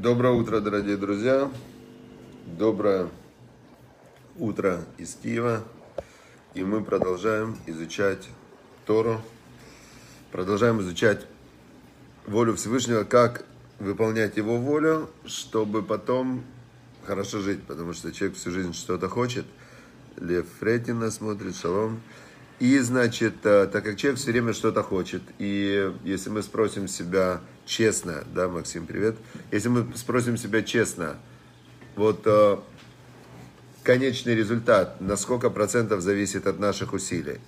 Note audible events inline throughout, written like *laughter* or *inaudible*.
Доброе утро, дорогие друзья. Доброе утро из Киева. И мы продолжаем изучать Тору. Продолжаем изучать волю Всевышнего, как выполнять его волю, чтобы потом хорошо жить. Потому что человек всю жизнь что-то хочет. Лев Фретина смотрит, шалом. И, значит, э, так как человек все время что-то хочет, и если мы спросим себя честно, да, Максим, привет, если мы спросим себя честно, вот э, конечный результат, на сколько процентов зависит от наших усилий,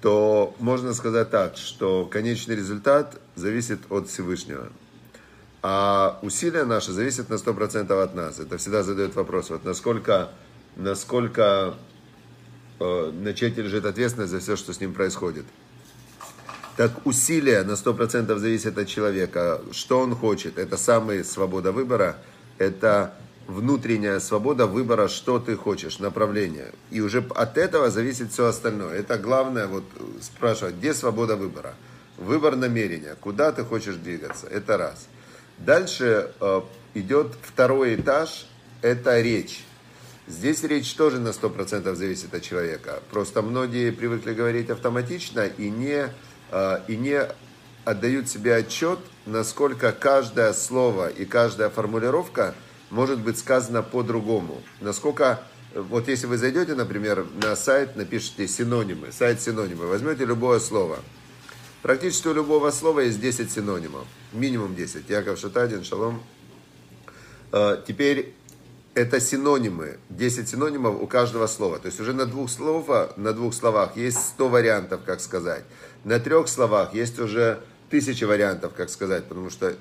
то можно сказать так, что конечный результат зависит от Всевышнего. А усилия наши зависят на 100% от нас. Это всегда задает вопрос, вот насколько, насколько Э, на человеке лежит ответственность за все, что с ним происходит. Так усилия на 100% зависят от человека. Что он хочет? Это самая свобода выбора. Это внутренняя свобода выбора, что ты хочешь, направление. И уже от этого зависит все остальное. Это главное, вот спрашивать, где свобода выбора? Выбор намерения, куда ты хочешь двигаться, это раз. Дальше э, идет второй этаж, это речь. Здесь речь тоже на 100% зависит от человека. Просто многие привыкли говорить автоматично и не, а, и не отдают себе отчет, насколько каждое слово и каждая формулировка может быть сказана по-другому. Насколько, вот если вы зайдете, например, на сайт, напишите синонимы, сайт синонимы, возьмете любое слово. Практически у любого слова есть 10 синонимов, минимум 10. Яков Шатадин, шалом. А, теперь это синонимы, 10 синонимов у каждого слова. То есть уже на двух, слова, на двух словах есть 100 вариантов, как сказать. На трех словах есть уже тысячи вариантов, как сказать, потому что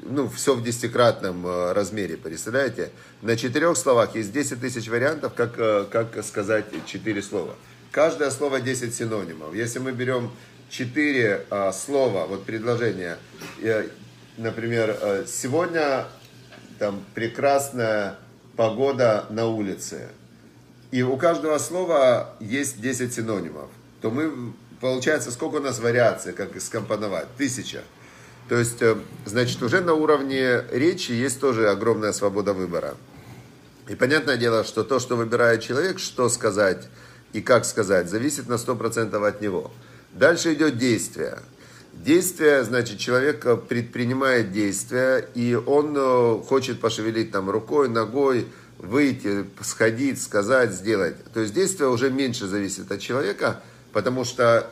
ну, все в десятикратном э, размере, представляете? На четырех словах есть 10 тысяч вариантов, как, э, как сказать четыре слова. Каждое слово 10 синонимов. Если мы берем четыре а, слова, вот предложение, например, сегодня там прекрасная погода на улице, и у каждого слова есть 10 синонимов, то мы, получается, сколько у нас вариаций, как скомпоновать? Тысяча. То есть, э, значит, уже на уровне речи есть тоже огромная свобода выбора. И понятное дело, что то, что выбирает человек, что сказать и как сказать, зависит на 100% от него. Дальше идет действие. Действие, значит, человек предпринимает действия, и он э, хочет пошевелить там рукой, ногой, выйти, сходить, сказать, сделать. То есть действие уже меньше зависит от человека, потому что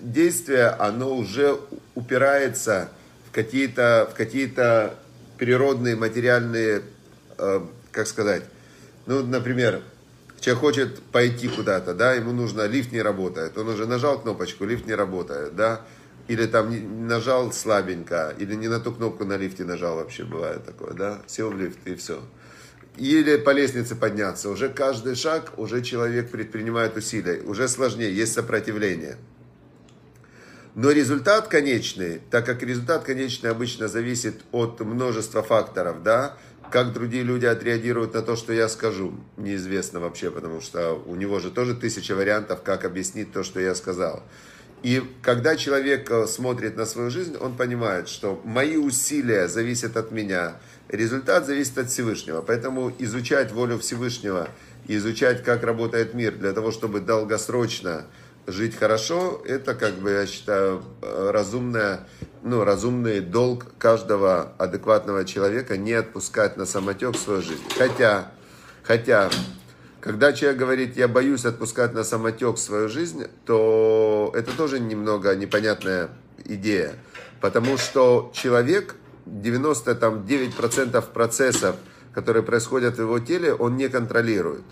действие, оно уже упирается в какие-то в какие-то природные, материальные, э, как сказать, ну, например, человек хочет пойти куда-то, да, ему нужно, лифт не работает, он уже нажал кнопочку, лифт не работает, да, или там нажал слабенько, или не на ту кнопку на лифте нажал, вообще бывает такое, да, сел в лифт и все. Или по лестнице подняться, уже каждый шаг, уже человек предпринимает усилия, уже сложнее, есть сопротивление. Но результат конечный, так как результат конечный обычно зависит от множества факторов, да, как другие люди отреагируют на то, что я скажу, неизвестно вообще, потому что у него же тоже тысяча вариантов, как объяснить то, что я сказал. И когда человек э, смотрит на свою жизнь, он понимает, что мои усилия зависят от меня, результат зависит от Всевышнего. Поэтому изучать волю Всевышнего, изучать, как работает мир, для того, чтобы долгосрочно жить хорошо, это, как бы, я считаю, э, разумная, ну, разумный долг каждого адекватного человека не отпускать на самотек свою жизнь. Хотя, хотя когда человек говорит, я боюсь отпускать на самотек свою жизнь, то это тоже немного непонятная идея. Потому что человек, 99% процессов, которые происходят в его теле, он не контролирует.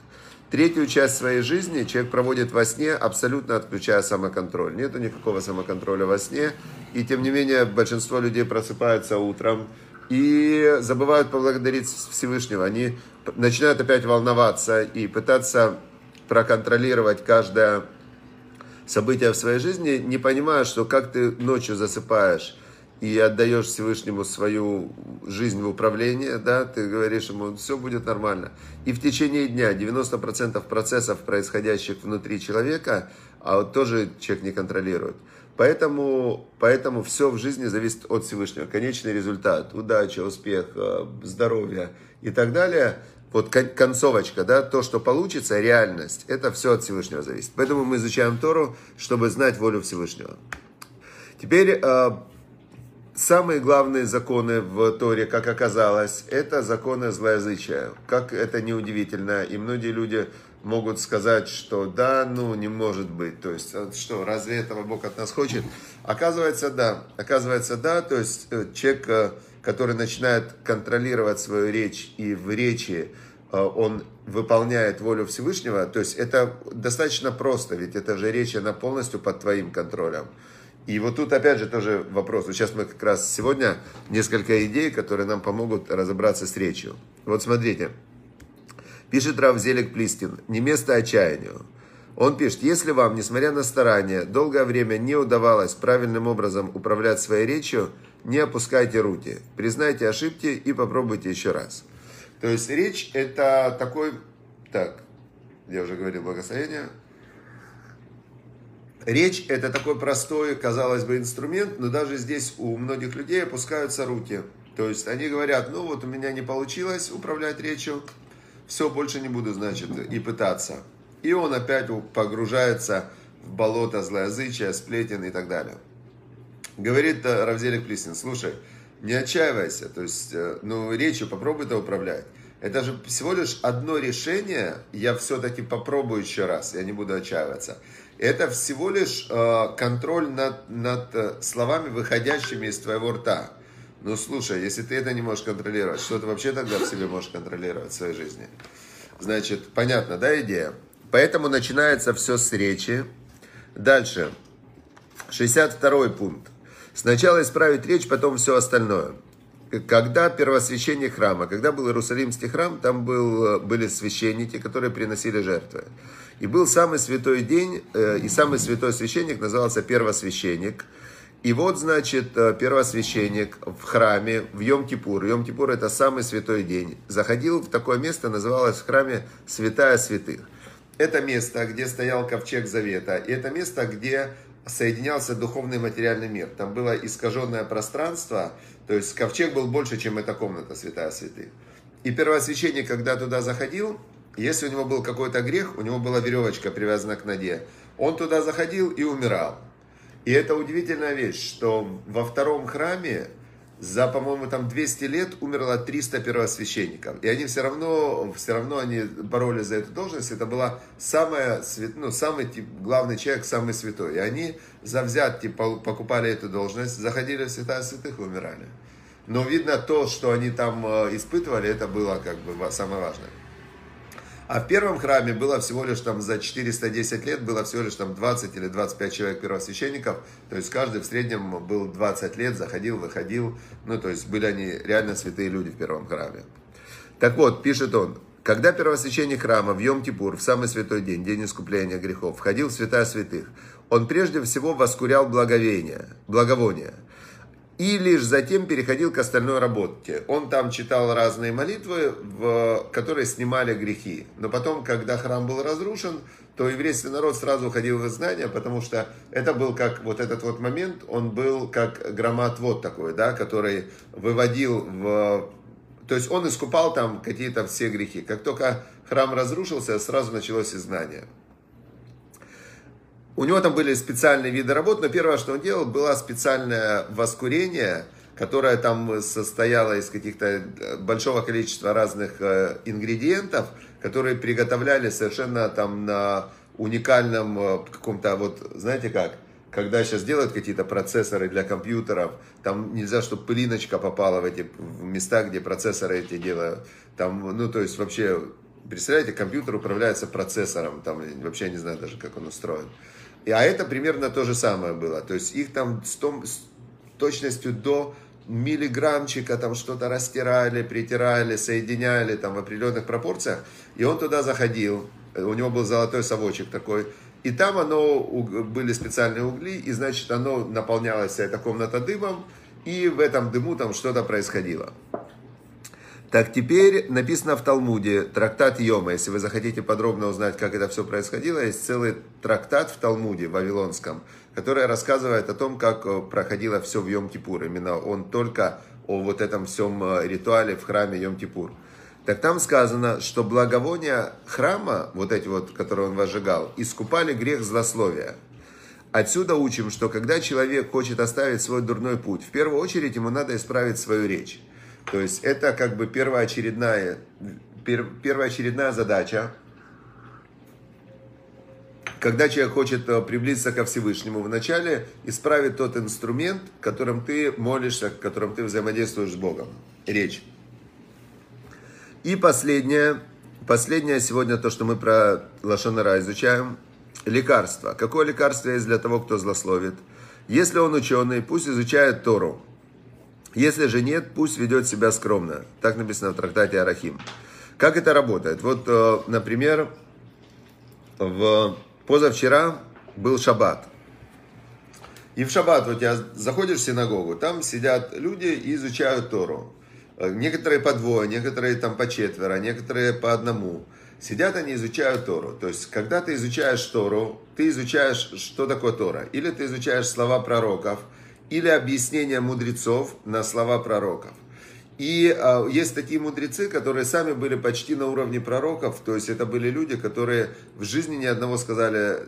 Третью часть своей жизни человек проводит во сне, абсолютно отключая самоконтроль. Нету никакого самоконтроля во сне. И тем не менее, большинство людей просыпаются утром, и забывают поблагодарить Всевышнего. Они начинают опять волноваться и пытаться проконтролировать каждое событие в своей жизни, не понимая, что как ты ночью засыпаешь и отдаешь Всевышнему свою жизнь в управление, да, ты говоришь ему, все будет нормально. И в течение дня 90% процессов, происходящих внутри человека, а вот тоже человек не контролирует. Поэтому, поэтому все в жизни зависит от Всевышнего. Конечный результат, удача, успех, э, здоровье и так далее. Вот концовочка, да, то, что получится, реальность, это все от Всевышнего зависит. Поэтому мы изучаем Тору, чтобы знать волю Всевышнего. Теперь э, самые главные законы в Торе, как оказалось, это законы злоязычия. Как это неудивительно, и многие люди могут сказать, что да, ну не может быть, то есть что, разве этого Бог от нас хочет? Оказывается, да, оказывается, да, то есть э, человек, э, который начинает контролировать свою речь и в речи э, он выполняет волю Всевышнего, то есть это достаточно просто, ведь это же речь, она полностью под твоим контролем. И вот тут опять же тоже вопрос. Сейчас мы как раз сегодня несколько идей, которые нам помогут разобраться с речью. Вот смотрите, Пишет Равзелик Плистин, не место отчаянию. Он пишет, если вам, несмотря на старания, долгое время не удавалось правильным образом управлять своей речью, не опускайте руки, признайте ошибки и попробуйте еще раз. То есть речь это такой, так, я уже говорил благословение. Речь это такой простой, казалось бы, инструмент, но даже здесь у многих людей опускаются руки. То есть они говорят, ну вот у меня не получилось управлять речью, все, больше не буду, значит, и пытаться. И он опять погружается в болото злоязычия, сплетен и так далее. Говорит э, Равзелик Плисин, слушай, не отчаивайся, то есть, э, ну, речью попробуй это управлять. Это же всего лишь одно решение, я все-таки попробую еще раз, я не буду отчаиваться. Это всего лишь э, контроль над, над э, словами, выходящими из твоего рта. Ну слушай, если ты это не можешь контролировать, что ты вообще тогда в себе можешь контролировать в своей жизни? Значит, понятно, да, идея? Поэтому начинается все с речи. Дальше. 62 пункт. Сначала исправить речь, потом все остальное. Когда первосвящение храма, когда был Иерусалимский храм, там был, были священники, которые приносили жертвы. И был самый святой день, э, и самый святой священник назывался первосвященник – и вот, значит, э, первосвященник в храме в Йом-Кипур, Йом-Кипур это самый святой день, заходил в такое место, называлось в храме Святая Святых. Это место, где стоял ковчег Завета, и это место, где соединялся духовный и материальный мир. Там было искаженное пространство, то есть ковчег был больше, чем эта комната Святая Святых. И первосвященник, когда туда заходил, если у него был какой-то грех, у него была веревочка привязана к ноге, он туда заходил и умирал. И это удивительная вещь, что во втором храме за, по-моему, там 200 лет умерло 300 первосвященников. И они все равно, все равно они боролись за эту должность. Это была самая, ну, самый тип, главный человек, самый святой. И они за взятки покупали эту должность, заходили в святая святых и умирали. Но видно то, что они там э, испытывали, это было как бы самое важное. А в первом храме было всего лишь там за 410 лет, было всего лишь там 20 или 25 человек первосвященников. То есть каждый в среднем был 20 лет, заходил, выходил. Ну, то есть были они реально святые люди в первом храме. Так вот, пишет он, когда первосвященник храма в Йом-Кипур, в самый святой день, день искупления грехов, входил в святая святых, он прежде всего воскурял благовение, благовоние – и лишь затем переходил к остальной работе. Он там читал разные молитвы, в, которые снимали грехи. Но потом, когда храм был разрушен, то еврейский народ сразу уходил в изгнание, потому что это был как вот этот вот момент, он был как громоотвод такой, да, который выводил в... То есть он искупал там какие-то все грехи. Как только храм разрушился, сразу началось изгнание. У него там были специальные виды работ, но первое, что он делал, было специальное воскурение, которое там состояло из каких-то э, большого количества разных э, ингредиентов, которые приготовляли совершенно там на уникальном э, каком-то, вот, знаете как, когда сейчас делают какие-то процессоры для компьютеров, там нельзя, чтобы пылиночка попала в эти в места, где процессоры эти делают. Там, ну, то есть вообще, представляете, компьютер управляется процессором, там вообще не знаю даже, как он устроен. И, а это примерно то же самое было. То есть их там с, том, с точностью до миллиграммчика там что-то растирали, притирали, соединяли там в определенных пропорциях. И он туда заходил. У него был золотой совочек такой. И там оно, были специальные угли, и значит оно наполнялось эта комната дымом, и в этом дыму там что-то происходило. Так теперь написано в Талмуде, трактат Йома. Если вы захотите подробно узнать, как это все происходило, есть целый трактат в Талмуде, вавилонском, который рассказывает о том, как э, проходило все в Йом-Кипур. Именно он только о вот этом всем э, ритуале в храме Йом-Кипур. Так там сказано, что благовония храма, вот эти вот, которые он возжигал, искупали грех злословия. Отсюда учим, что когда человек хочет оставить свой дурной путь, в первую очередь ему надо исправить свою речь. То есть это как бы первоочередная, пер, первоочередная задача. Когда человек хочет э, приблизиться ко Всевышнему, вначале исправить тот инструмент, которым ты молишься, которым ты взаимодействуешь с Богом. Речь. И последнее, последнее сегодня то, что мы про Лошонара изучаем. Лекарство. Какое лекарство есть для того, кто злословит? Если он ученый, пусть изучает Тору. Если же нет, пусть ведет себя скромно. Так написано в трактате Арахим. Как это работает? Вот, э, например, в позавчера был шаббат. И в шаббат вот я заходишь в синагогу, там сидят люди и изучают Тору. Э, некоторые по двое, некоторые там по четверо, некоторые по одному. Сидят они, изучают Тору. То есть, когда ты изучаешь Тору, ты изучаешь, что такое Тора. Или ты изучаешь слова пророков – или объяснение мудрецов на слова пророков. И э, есть такие мудрецы, которые сами были почти на уровне пророков, то есть это были люди, которые в жизни ни одного сказали,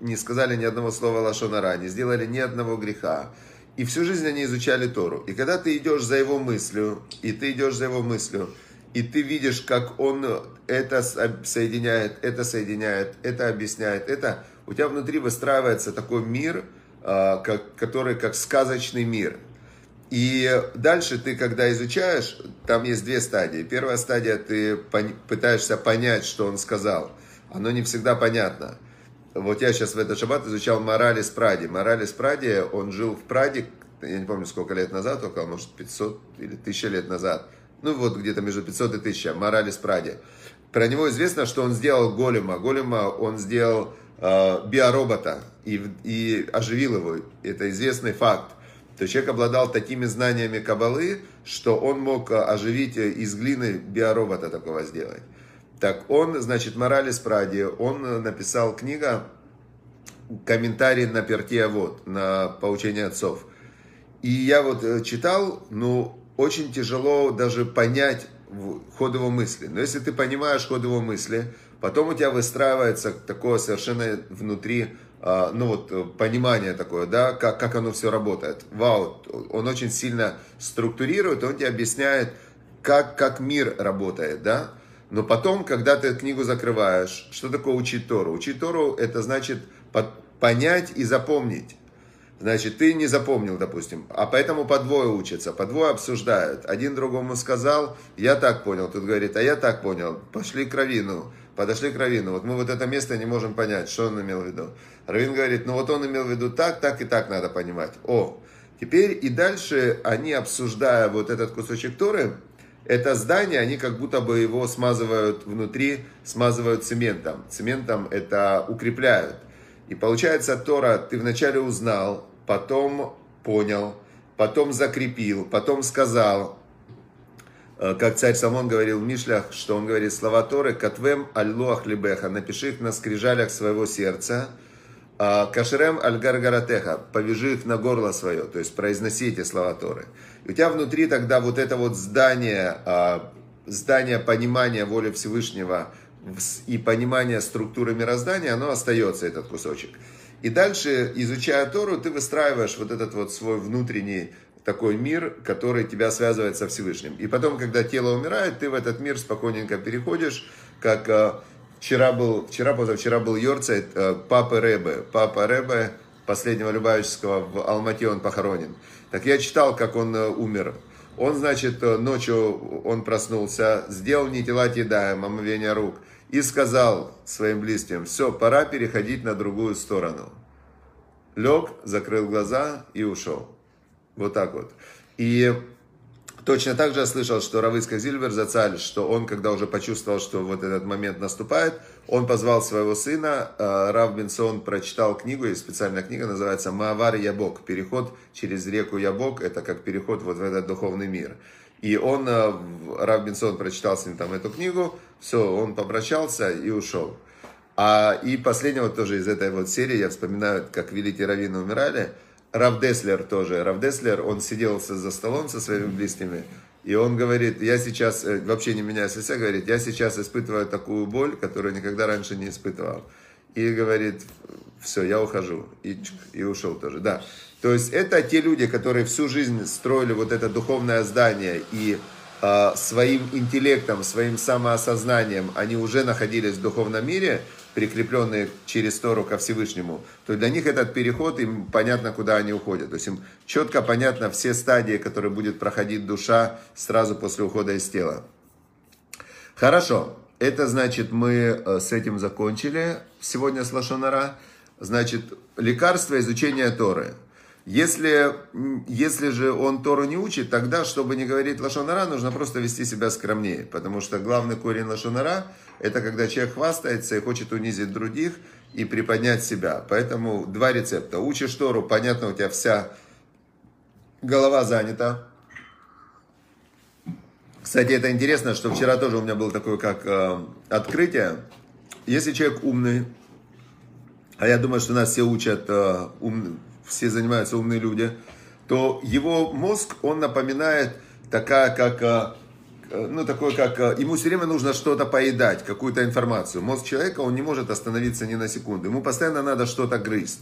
не сказали ни одного слова лошонара, не сделали ни одного греха. И всю жизнь они изучали Тору. И когда ты идешь за его мыслью, и ты идешь за его мыслью, и ты видишь, как он это соединяет, это соединяет, это объясняет, это, у тебя внутри выстраивается такой мир – как, который как сказочный мир. И дальше ты, когда изучаешь, там есть две стадии. Первая стадия, ты пытаешься понять, что он сказал. Оно не всегда понятно. Вот я сейчас в этот шаббат изучал Моралис Пради. Моралис Пради, он жил в Праде, я не помню сколько лет назад, около, может, 500 или 1000 лет назад. Ну, вот где-то между 500 и 1000, Моралис Пради. Про него известно, что он сделал голема. Голема он сделал биоробота и, и оживил его. Это известный факт. То есть человек обладал такими знаниями кабалы, что он мог э, оживить э, из глины биоробота такого сделать. Так он, значит, Моралес Пради, он написал книга комментарий на Пертия вот, на поучение отцов. И я вот э, читал, ну, очень тяжело даже понять ход его мысли. Но если ты понимаешь ход его мысли, потом у тебя выстраивается такое совершенно внутри, а, ну вот, э, понимание такое, да, как, как оно все работает. Вау, он очень сильно структурирует, он тебе объясняет, как, как мир работает, да. Но потом, когда ты книгу закрываешь, что такое учить Тору? Учить Тору, это значит понять и запомнить. Значит, ты не запомнил, допустим, а поэтому по двое учатся, по двое обсуждают. Один другому сказал, я так понял, тут говорит, а я так понял, пошли к Равину, подошли к Равину. Вот мы вот это место не можем понять, что он имел в виду. Равин говорит, ну вот он имел в виду так, так и так надо понимать. О, теперь и дальше они, обсуждая вот этот кусочек Торы, это здание, они как будто бы его смазывают внутри, смазывают цементом. Цементом это укрепляют. И получается, Тора ты вначале узнал, потом понял, потом закрепил, потом сказал, как царь Самон говорил в Мишлях, что он говорит слова Торы, «Катвем аль-луах либеха», напиши их на скрижалях своего сердца, «А «Кашерем аль-гаргаратеха», повяжи их на горло свое, то есть произноси эти слова Торы. И у тебя внутри тогда вот это вот здание, а, здание понимания воли Всевышнего и понимания структуры мироздания, оно остается, этот кусочек. И дальше, изучая Тору, ты выстраиваешь вот этот вот свой внутренний такой мир, который тебя связывает со Всевышним. И потом, когда тело умирает, ты в этот мир спокойненько переходишь, как э, вчера был, вчера, позавчера был Йорцайт э, Папы Ребе. Папа Ребе, последнего Любавического в Алмате он похоронен. Так я читал, как он э, умер. Он, значит, ночью он проснулся, сделал не тела едаем, омовение рук – и сказал своим близким, все, пора переходить на другую сторону. Лег, закрыл глаза и ушел. Вот так вот. И точно так же я слышал, что Равыцкак Зильбер зацаль, что он, когда уже почувствовал, что вот этот момент наступает, он позвал своего сына, э, Рав Бенсон прочитал книгу, есть специальная книга, называется «Маавар Ябок», переход через реку Ябок, это как переход вот в этот духовный мир. И он, э, Рав Бенсон прочитал с ним там эту книгу, все, он попрощался и ушел. А, и последнего тоже из этой вот серии, я вспоминаю, как великие раввины умирали, Рав Деслер тоже. Рав Деслер, он сидел за столом со своими близкими, и он говорит, я сейчас, э, вообще не меняясь лица, говорит, я сейчас испытываю такую боль, которую никогда раньше не испытывал. И говорит, все, я ухожу. И, и ушел тоже, да. То есть это те люди, которые всю жизнь строили вот это духовное здание и э, своим интеллектом, своим самоосознанием, они уже находились в духовном мире, прикрепленные через Тору ко Всевышнему, то для них этот переход, им понятно, куда они уходят. То есть им четко понятно все стадии, которые будет проходить душа сразу после ухода из тела. Хорошо, это значит, мы э, с этим закончили сегодня с Лашонара. Значит, лекарство изучения Торы. Если, если же он Тору не учит, тогда, чтобы не говорить Лашонара, нужно просто вести себя скромнее. Потому что главный корень Лашонара – это когда человек хвастается и хочет унизить других и приподнять себя. Поэтому два рецепта. Учишь Тору, понятно, у тебя вся голова занята. Кстати, это интересно, что вчера тоже у меня было такое как э, открытие. Если человек умный, а я думаю, что нас все учат э, умным, все занимаются умные люди, то его мозг, он напоминает такая, как, э, ну, такой, как, э, ему все время нужно что-то поедать, какую-то информацию. Мозг человека, он не может остановиться ни на секунду. Ему постоянно надо что-то грызть.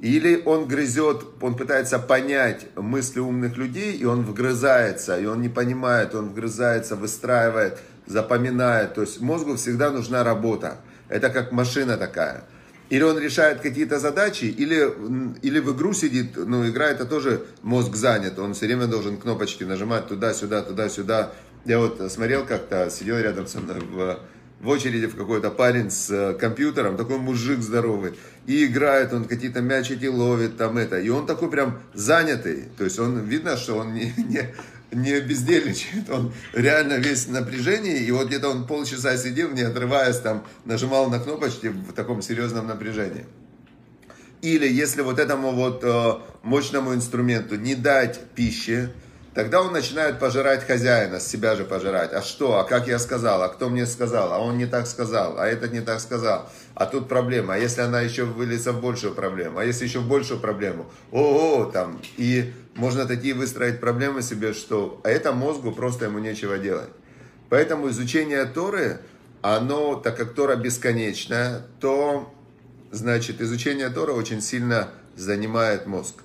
Или он грызет, он пытается понять мысли умных людей, и он вгрызается, и он не понимает, он вгрызается, выстраивает, запоминает. То есть мозгу всегда нужна работа. Это как машина такая. Или он решает какие-то задачи, или, или в игру сидит, ну, игра это тоже мозг занят, он все время должен кнопочки нажимать туда-сюда, туда-сюда. Я вот смотрел как-то, сидел рядом со мной в, в очереди в какой-то парень с э, компьютером, такой мужик здоровый, и играет, он какие-то мячики ловит, там это, и он такой прям занятый, то есть он, видно, что он не, *laughs* не, не бездельничает, он реально весь в напряжении, и вот где-то он полчаса сидел, не отрываясь, там, нажимал на кнопочки в таком серьезном напряжении. Или если вот этому вот э, мощному инструменту не дать пищи, Тогда он начинает пожирать хозяина, себя же пожирать. А что? А как я сказал? А кто мне сказал? А он не так сказал? А этот не так сказал? А тут проблема. А если она еще выльется в большую проблему? А если еще в большую проблему? О, -о, там. И можно такие выстроить проблемы себе, что а это мозгу просто ему нечего делать. Поэтому изучение Торы, оно, так как Тора бесконечная, то, значит, изучение Тора очень сильно занимает мозг.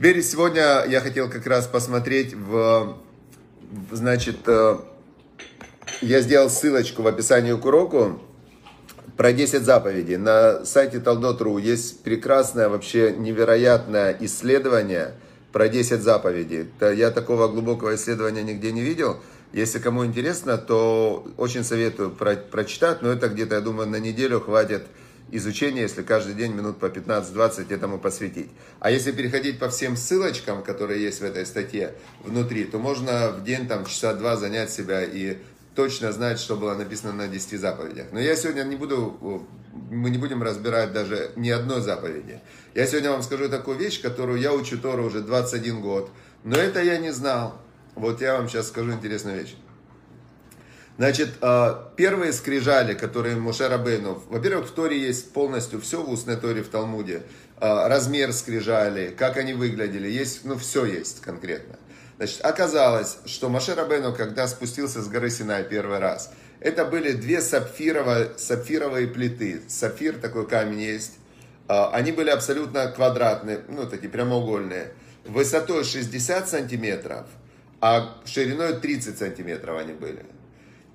Теперь сегодня я хотел как раз посмотреть в, значит, э, я сделал ссылочку в описании к уроку про 10 заповедей. На сайте Талдот.ру есть прекрасное, вообще невероятное исследование про 10 заповедей. Я такого глубокого исследования нигде не видел. Если кому интересно, то очень советую про прочитать, но это где-то, я думаю, на неделю хватит изучение, если каждый день минут по 15-20 этому посвятить. А если переходить по всем ссылочкам, которые есть в этой статье внутри, то можно в день там часа два занять себя и точно знать, что было написано на 10 заповедях. Но я сегодня не буду, мы не будем разбирать даже ни одной заповеди. Я сегодня вам скажу такую вещь, которую я учу Тору уже 21 год, но это я не знал. Вот я вам сейчас скажу интересную вещь. Значит, а, первые скрижали, которые Моше Рабейну, во-первых, в Торе есть полностью все в устной Торе, в Талмуде. А, размер скрижали, как они выглядели, есть, ну, все есть конкретно. Значит, оказалось, что Моше Рабейну, когда спустился с горы Синай первый раз, это были две сапфировые, сапфировые плиты. Сапфир, такой камень есть. А, они были абсолютно квадратные, ну, такие прямоугольные. Высотой 60 сантиметров, а шириной 30 сантиметров они были.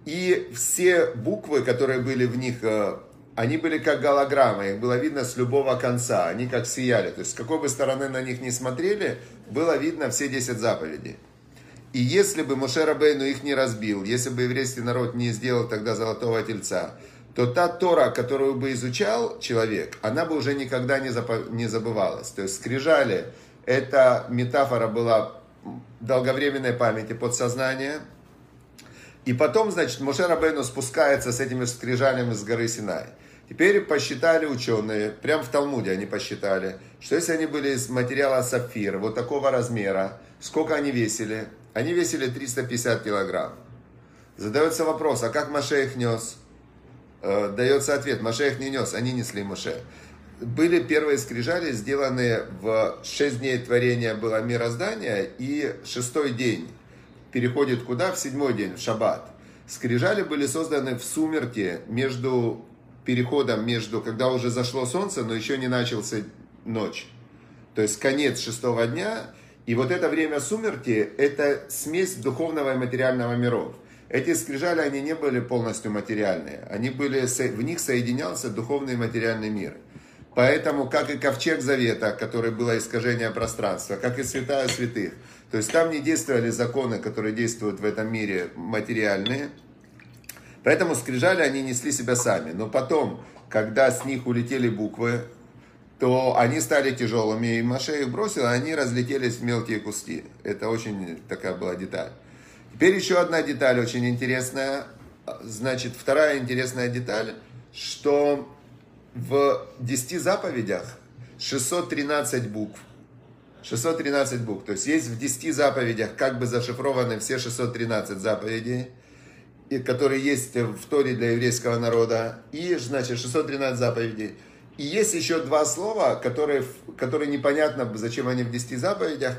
И все буквы, которые были в них, э, они были как голограммы, их было видно с любого конца, они как сияли. То есть с какой бы стороны на них не смотрели, было видно все 10 заповедей. И если бы Моше Рабейну их не разбил, если бы еврейский народ не сделал тогда золотого тельца, то та Тора, которую бы изучал человек, она бы уже никогда не, запо- не забывалась. То есть скрижали, эта метафора была долговременной памяти подсознания – и потом, значит, Моше Рабейну спускается с этими скрижалями с горы Синай. Теперь посчитали ученые, прям в Талмуде они посчитали, что если они были из материала сапфира, вот такого размера, сколько они весили? Они весили 350 килограмм. Задается вопрос, а как Маше их нес? Э, дается ответ, Маше их не нес, они несли Маше. Были первые скрижали, сделанные в 6 дней творения было мироздание, и шестой день переходит куда? В седьмой день, в шаббат. Скрижали были созданы в сумерке между переходом между, когда уже зашло солнце, но еще не начался ночь. То есть конец шестого дня. И вот это время сумерки, это смесь духовного и материального миров. Эти скрижали, они не были полностью материальные. Они были, в них соединялся духовный и материальный мир. Поэтому, как и ковчег завета, который было искажение пространства, как и святая святых. То есть там не действовали законы, которые действуют в этом мире материальные. Поэтому скрижали они несли себя сами. Но потом, когда с них улетели буквы, то они стали тяжелыми, и Маше их бросил, а они разлетелись в мелкие куски. Это очень такая была деталь. Теперь еще одна деталь очень интересная. Значит, вторая интересная деталь, что в 10 заповедях 613 букв. 613 букв. То есть есть в 10 заповедях как бы зашифрованы все 613 заповедей, которые есть в Торе для еврейского народа. И, значит, 613 заповедей. И есть еще два слова, которые, которые непонятно, зачем они в 10 заповедях.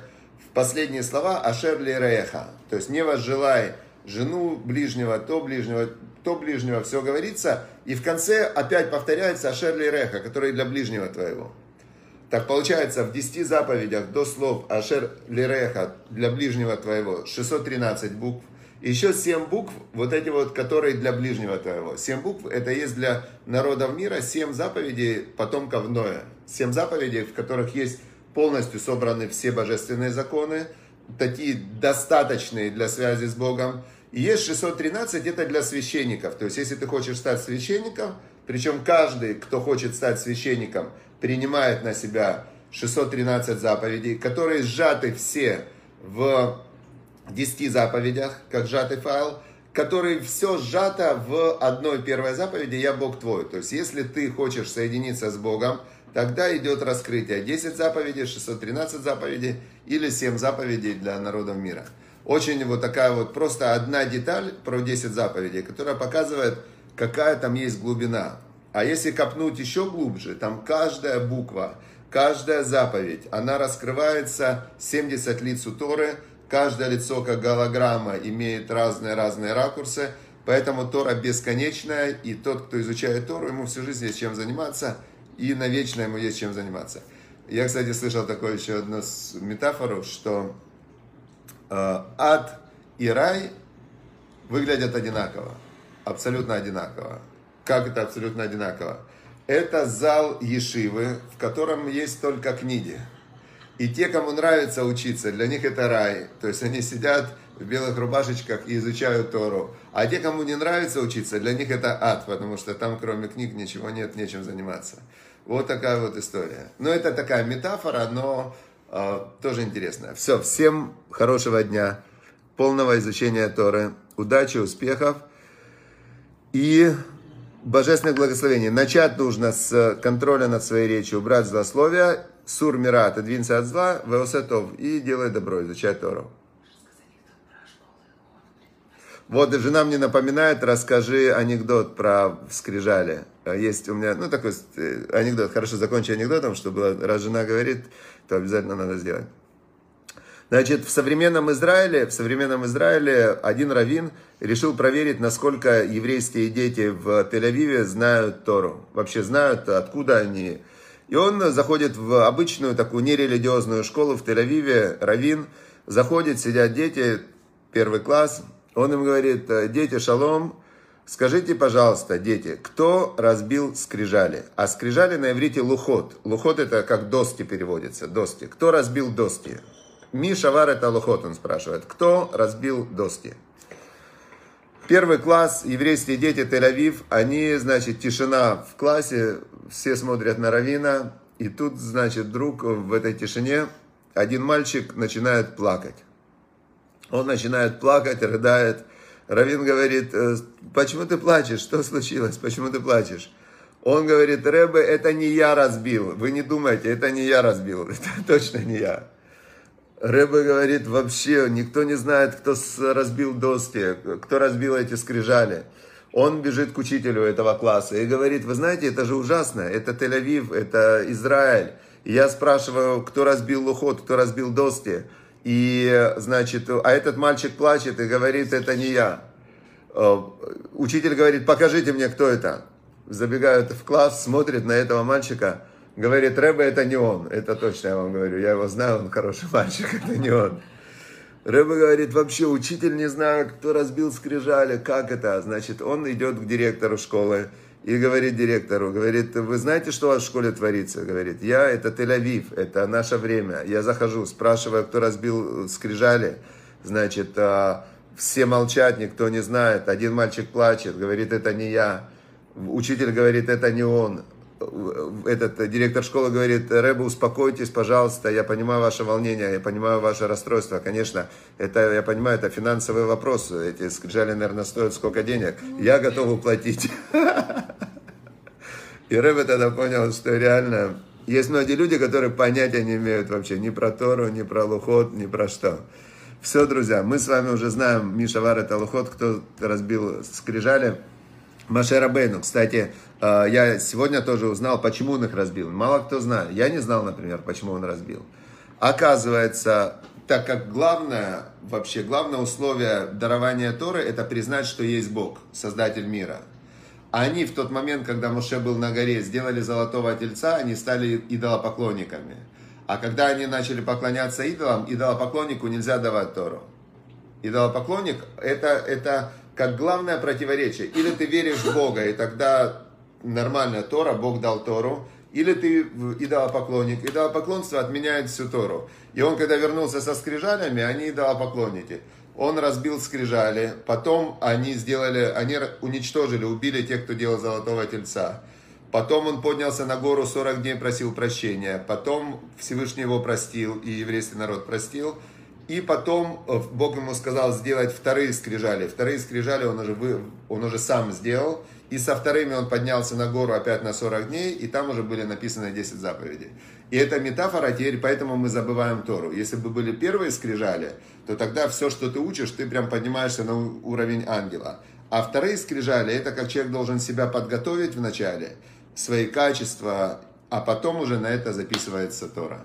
Последние слова «Ашер ли реха». То есть «Не возжелай жену ближнего, то ближнего, то ближнего». Все говорится. И в конце опять повторяется «Ашер ли реха», который для ближнего твоего. Так получается, в 10 заповедях до слов «Ашер лиреха» для ближнего твоего 613 букв. Еще 7 букв, вот эти вот, которые для ближнего твоего. 7 букв, это есть для народов мира 7 заповедей потомков Ноя. 7 заповедей, в которых есть полностью собраны все божественные законы, такие достаточные для связи с Богом. И есть 613, это для священников. То есть, если ты хочешь стать священником, причем каждый, кто хочет стать священником, принимает на себя 613 заповедей, которые сжаты все в 10 заповедях, как сжатый файл, который все сжато в одной первой заповеди «Я Бог твой». То есть, если ты хочешь соединиться с Богом, тогда идет раскрытие 10 заповедей, 613 заповедей или 7 заповедей для народов мира. Очень вот такая вот просто одна деталь про 10 заповедей, которая показывает, какая там есть глубина. А если копнуть еще глубже, там каждая буква, каждая заповедь, она раскрывается 70 лиц у Торы, Каждое лицо, как голограмма, имеет разные-разные ракурсы. Поэтому Тора бесконечная, и тот, кто изучает Тору, ему всю жизнь есть чем заниматься, и навечно ему есть чем заниматься. Я, кстати, слышал такую еще одну метафору, что э, ад и рай выглядят одинаково, абсолютно одинаково. Как это абсолютно одинаково? Это зал Ешивы, в котором есть только книги. И те, кому нравится учиться, для них это рай. То есть они сидят в белых рубашечках и изучают Тору. А те, кому не нравится учиться, для них это ад, потому что там кроме книг ничего нет, нечем заниматься. Вот такая вот история. Ну, это такая метафора, но э, тоже интересная. Все, всем хорошего дня, полного изучения Торы, удачи, успехов и божественных благословений. Начать нужно с контроля над своей речью, убрать злословие Сур мира, отодвинься от зла, веосетов, и делай добро, изучай Тору. Вот жена мне напоминает, расскажи анекдот про скрижали. Есть у меня, ну такой э, анекдот, хорошо закончи анекдотом, чтобы раз жена говорит, то обязательно надо сделать. Значит, в современном Израиле, в современном Израиле один раввин решил проверить, насколько еврейские дети в Тель-Авиве знают Тору. Вообще знают, откуда они, и он заходит в обычную такую нерелигиозную школу в Тель-Авиве, Равин, заходит, сидят дети, первый класс, он им говорит, дети, шалом, скажите, пожалуйста, дети, кто разбил скрижали? А скрижали на иврите лухот. Лухот это как доски переводится, доски. Кто разбил доски? Миша Вар это лухот, он спрашивает. Кто разбил доски? Первый класс, еврейские дети Тель-Авив, они, значит, тишина в классе, все смотрят на Равина, и тут, значит, вдруг в этой тишине один мальчик начинает плакать. Он начинает плакать, рыдает. Равин говорит, «Э, почему ты плачешь? Что случилось? Почему ты плачешь? Он говорит, Рэбе, это не я разбил. Вы не думайте, это не я разбил. *laughs* Это точно не я. Рэба говорит, вообще никто не знает, кто разбил доски, кто разбил эти скрижали. Он бежит к учителю этого класса и говорит, вы знаете, это же ужасно, это Тель-Авив, это Израиль. И я спрашиваю, кто разбил лухот, кто разбил доски. И, значит, а этот мальчик плачет и говорит, это не я. Э, учитель говорит, покажите мне, кто это. Забегают в класс, смотрит на этого мальчика, говорит, Рэбе, это не он. Это точно я вам говорю, я его знаю, он хороший мальчик, *laughs* это не он. Рэбе говорит, вообще учитель не знает, кто разбил скрижали, как это. Значит, он идет к директору школы и говорит директору, говорит, вы знаете, что у вас в школе творится? Говорит, я, это Тель-Авив, это наше время. Я захожу, спрашиваю, кто разбил скрижали. Значит, а, все молчат, никто не знает. Один мальчик плачет, говорит, это не я. Учитель говорит, это не он этот директор школы говорит, Рэба, успокойтесь, пожалуйста, я понимаю ваше волнение, я понимаю ваше расстройство. Конечно, это, я понимаю, это финансовый вопрос. Эти скрижали, наверное, стоят сколько денег. Я готов уплатить. И Рэба тогда понял, что реально есть многие люди, которые понятия не имеют вообще ни про Тору, ни про Лухот, ни про что. Все, друзья, мы с вами уже знаем, Миша Вар это Лухот, кто разбил скрижали. Машера Бейну, кстати, я сегодня тоже узнал, почему он их разбил. Мало кто знает. Я не знал, например, почему он разбил. Оказывается, так как главное, вообще главное условие дарования Торы, это признать, что есть Бог, Создатель мира. Они в тот момент, когда Моше был на горе, сделали золотого тельца, они стали идолопоклонниками. А когда они начали поклоняться идолам, идолопоклоннику нельзя давать Тору. Идолопоклонник это, это как главное противоречие. Или ты веришь в Бога, и тогда нормальная Тора, Бог дал Тору, или ты идолопоклонник. Идолопоклонство отменяет всю Тору. И он, когда вернулся со скрижалями, они идолопоклонники. Он разбил скрижали, потом они сделали, они уничтожили, убили тех, кто делал золотого тельца. Потом он поднялся на гору, 40 дней просил прощения. Потом Всевышний его простил, и еврейский народ простил. И потом э, Бог ему сказал сделать вторые скрижали. Вторые скрижали он уже, вы, он уже сам сделал. И со вторыми он поднялся на гору опять на 40 дней, и там уже были написаны 10 заповедей. И это метафора, теперь поэтому мы забываем Тору. Если бы были первые скрижали, то тогда все, что ты учишь, ты прям поднимаешься на уровень ангела. А вторые скрижали, это как человек должен себя подготовить вначале, свои качества, а потом уже на это записывается Тора.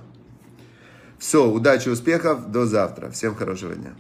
Все, удачи, успехов, до завтра. Всем хорошего дня.